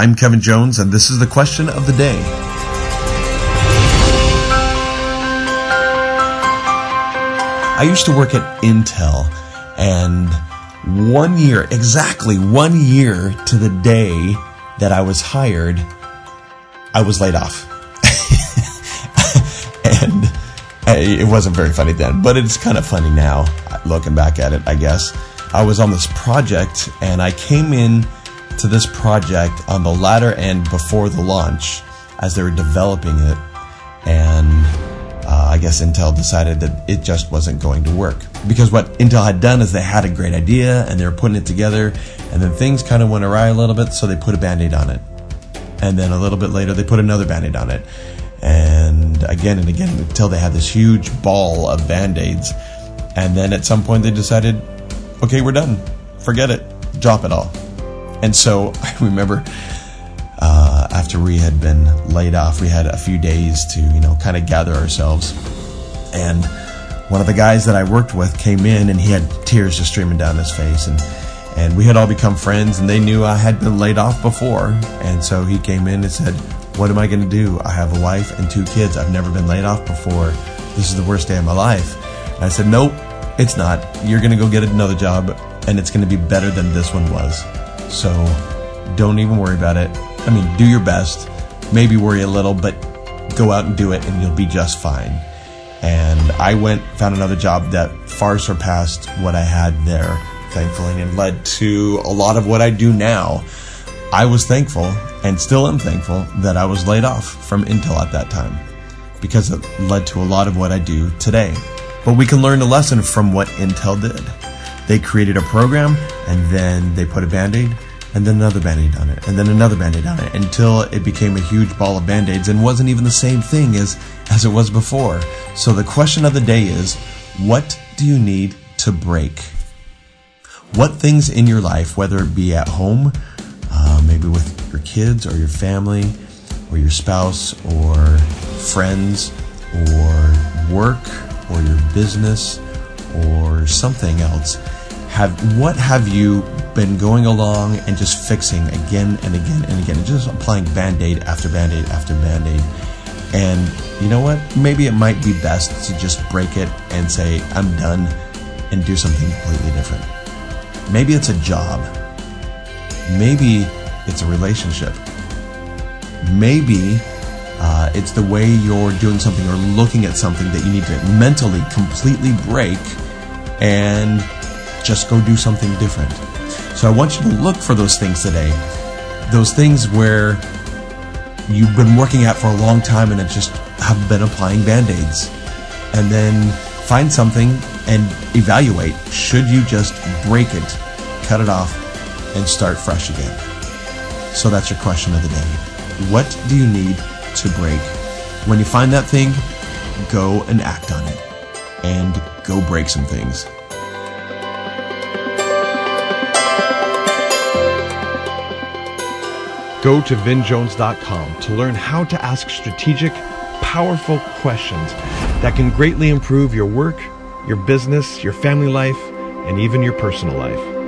I'm Kevin Jones, and this is the question of the day. I used to work at Intel, and one year, exactly one year to the day that I was hired, I was laid off. and it wasn't very funny then, but it's kind of funny now, looking back at it, I guess. I was on this project, and I came in to this project on the latter end before the launch as they were developing it. And uh, I guess Intel decided that it just wasn't going to work. Because what Intel had done is they had a great idea and they were putting it together, and then things kind of went awry a little bit, so they put a band aid on it. And then a little bit later, they put another band aid on it. And again and again until they had this huge ball of band aids. And then at some point, they decided, okay, we're done. Forget it. Drop it all. And so I remember uh, after we had been laid off, we had a few days to, you know, kind of gather ourselves. And one of the guys that I worked with came in and he had tears just streaming down his face. And, and we had all become friends and they knew I had been laid off before. And so he came in and said, What am I going to do? I have a wife and two kids. I've never been laid off before. This is the worst day of my life. And I said, Nope, it's not. You're going to go get another job and it's going to be better than this one was. So don't even worry about it. I mean, do your best. Maybe worry a little, but go out and do it and you'll be just fine. And I went, found another job that far surpassed what I had there, thankfully, and led to a lot of what I do now. I was thankful and still am thankful that I was laid off from Intel at that time because it led to a lot of what I do today. But we can learn a lesson from what Intel did. They created a program and then they put a band aid and then another band-aid on it, and then another band-aid on it, until it became a huge ball of band-aids and wasn't even the same thing as, as it was before. So the question of the day is, what do you need to break? What things in your life, whether it be at home, uh, maybe with your kids or your family, or your spouse, or friends, or work, or your business, or something else, have what have you been going along and just fixing again and again and again, and just applying band aid after band aid after band aid. And you know what? Maybe it might be best to just break it and say, I'm done and do something completely different. Maybe it's a job. Maybe it's a relationship. Maybe uh, it's the way you're doing something or looking at something that you need to mentally completely break and just go do something different. So I want you to look for those things today. Those things where you've been working at for a long time and just have been applying band aids. And then find something and evaluate should you just break it, cut it off, and start fresh again. So that's your question of the day. What do you need to break? When you find that thing, go and act on it and go break some things. Go to vinjones.com to learn how to ask strategic, powerful questions that can greatly improve your work, your business, your family life, and even your personal life.